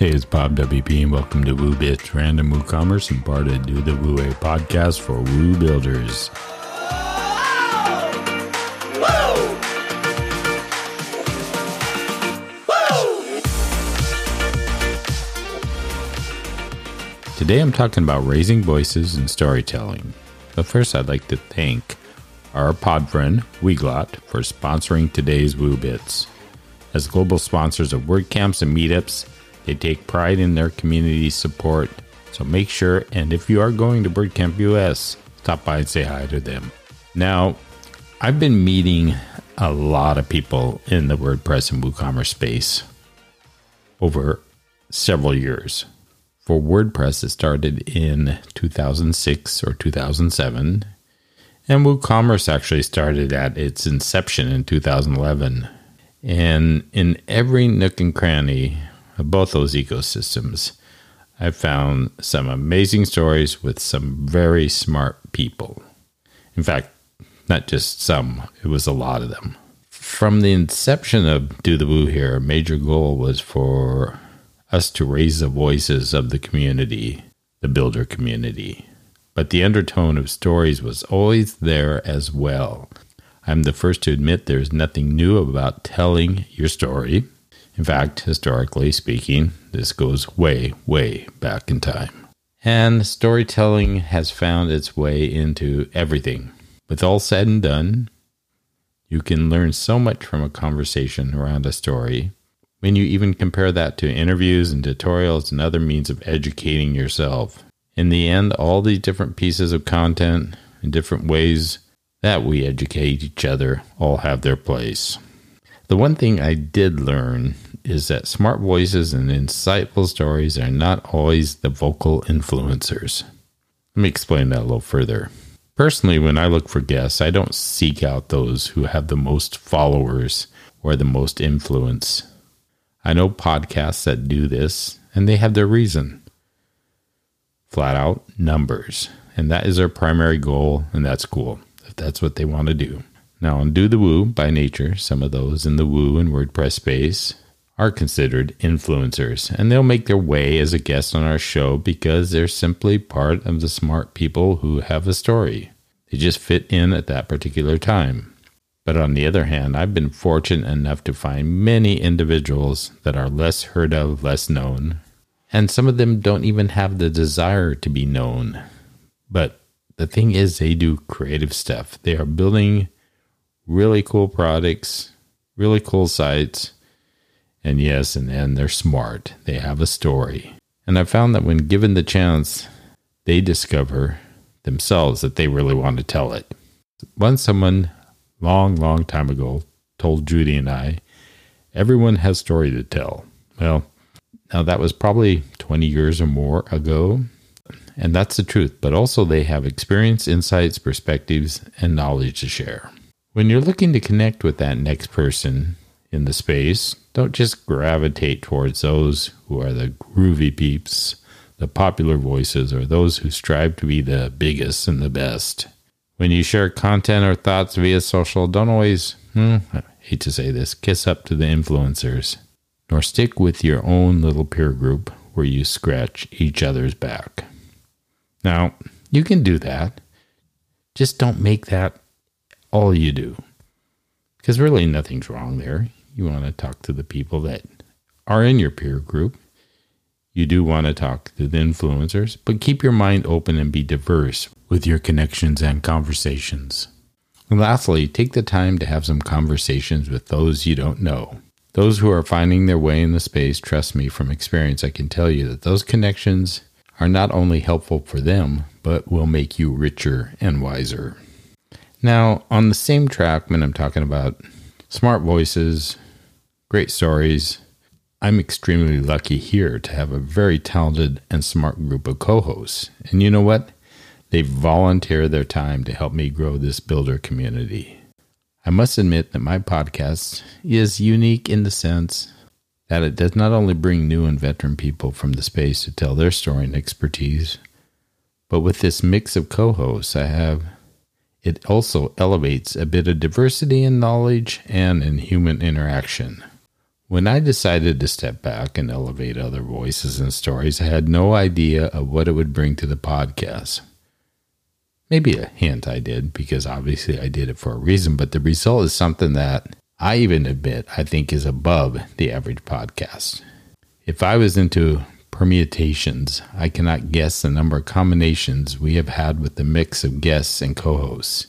Hey, it's Bob WP, and welcome to Woo Bits Random WooCommerce and part of Do the Woo A podcast for Woo Builders. Today I'm talking about raising voices and storytelling. But first, I'd like to thank our pod friend, Weglot, for sponsoring today's Woo Bits. As global sponsors of WordCamps and meetups, they take pride in their community support. So make sure, and if you are going to WordCamp US, stop by and say hi to them. Now, I've been meeting a lot of people in the WordPress and WooCommerce space over several years. For WordPress, it started in 2006 or 2007, and WooCommerce actually started at its inception in 2011. And in every nook and cranny of both those ecosystems, I've found some amazing stories with some very smart people. In fact, not just some, it was a lot of them. From the inception of Do the Woo here, a major goal was for us to raise the voices of the community, the builder community. But the undertone of stories was always there as well. I'm the first to admit there's nothing new about telling your story. In fact, historically speaking, this goes way, way back in time. And storytelling has found its way into everything. With all said and done, you can learn so much from a conversation around a story when you even compare that to interviews and tutorials and other means of educating yourself. In the end, all these different pieces of content and different ways that we educate each other all have their place. The one thing I did learn is that smart voices and insightful stories are not always the vocal influencers. Let me explain that a little further. Personally, when I look for guests, I don't seek out those who have the most followers or the most influence. I know podcasts that do this, and they have their reason. Flat out numbers. And that is their primary goal, and that's cool if that's what they want to do. Now, on Do the Woo, by nature, some of those in the Woo and WordPress space are considered influencers, and they'll make their way as a guest on our show because they're simply part of the smart people who have a story. They just fit in at that particular time. But on the other hand, I've been fortunate enough to find many individuals that are less heard of, less known, and some of them don't even have the desire to be known. But the thing is, they do creative stuff. They are building really cool products, really cool sites. And yes, and, and they're smart. They have a story. And I found that when given the chance, they discover themselves that they really want to tell it. Once someone long, long time ago told Judy and I, everyone has story to tell. Well, now that was probably 20 years or more ago. And that's the truth, but also they have experience, insights, perspectives, and knowledge to share. When you're looking to connect with that next person in the space, don't just gravitate towards those who are the groovy peeps, the popular voices, or those who strive to be the biggest and the best. When you share content or thoughts via social, don't always, hmm, I hate to say this, kiss up to the influencers, nor stick with your own little peer group where you scratch each other's back. Now, you can do that. Just don't make that all you do. Because really, nothing's wrong there. You want to talk to the people that are in your peer group. You do want to talk to the influencers, but keep your mind open and be diverse with your connections and conversations. And lastly, take the time to have some conversations with those you don't know. Those who are finding their way in the space, trust me from experience, I can tell you that those connections are not only helpful for them, but will make you richer and wiser. Now, on the same track, when I'm talking about smart voices, great stories, I'm extremely lucky here to have a very talented and smart group of co hosts. And you know what? They volunteer their time to help me grow this builder community. I must admit that my podcast is unique in the sense that it does not only bring new and veteran people from the space to tell their story and expertise, but with this mix of co hosts, I have it also elevates a bit of diversity in knowledge and in human interaction. When I decided to step back and elevate other voices and stories, I had no idea of what it would bring to the podcast. Maybe a hint I did, because obviously I did it for a reason, but the result is something that I even admit I think is above the average podcast. If I was into permutations, I cannot guess the number of combinations we have had with the mix of guests and co hosts.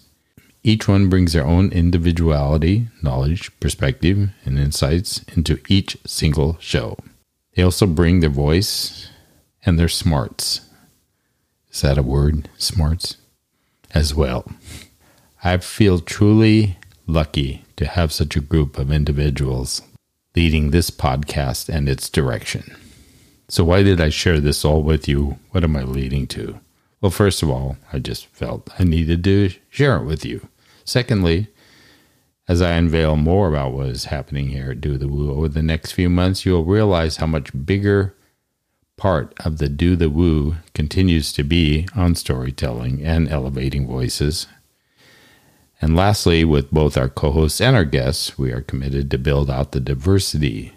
Each one brings their own individuality, knowledge, perspective, and insights into each single show. They also bring their voice and their smarts. Is that a word? Smarts? As well. I feel truly lucky to have such a group of individuals leading this podcast and its direction. So, why did I share this all with you? What am I leading to? Well, first of all, I just felt I needed to share it with you. Secondly, as I unveil more about what is happening here at Do the Woo over the next few months, you'll realize how much bigger part of the Do the Woo continues to be on storytelling and elevating voices. And lastly, with both our co hosts and our guests, we are committed to build out the diversity,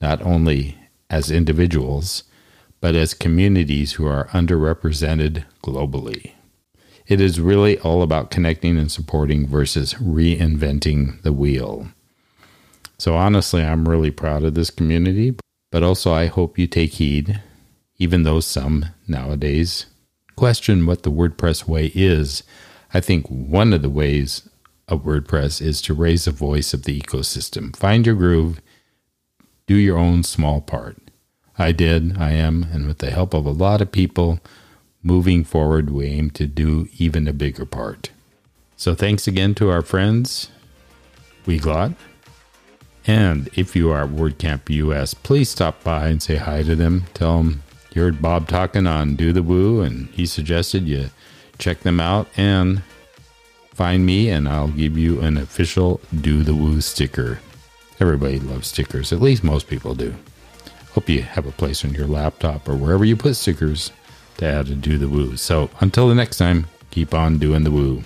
not only as individuals, but as communities who are underrepresented globally. It is really all about connecting and supporting versus reinventing the wheel. So, honestly, I'm really proud of this community, but also I hope you take heed, even though some nowadays question what the WordPress way is. I think one of the ways of WordPress is to raise the voice of the ecosystem. Find your groove, do your own small part. I did, I am, and with the help of a lot of people, moving forward, we aim to do even a bigger part. So thanks again to our friends, Weglot. And if you are at WordCamp US, please stop by and say hi to them. Tell them you heard Bob talking on Do the Woo, and he suggested you check them out and find me, and I'll give you an official Do the Woo sticker. Everybody loves stickers, at least most people do. Hope you have a place on your laptop or wherever you put stickers to add and do the woo. So until the next time, keep on doing the woo.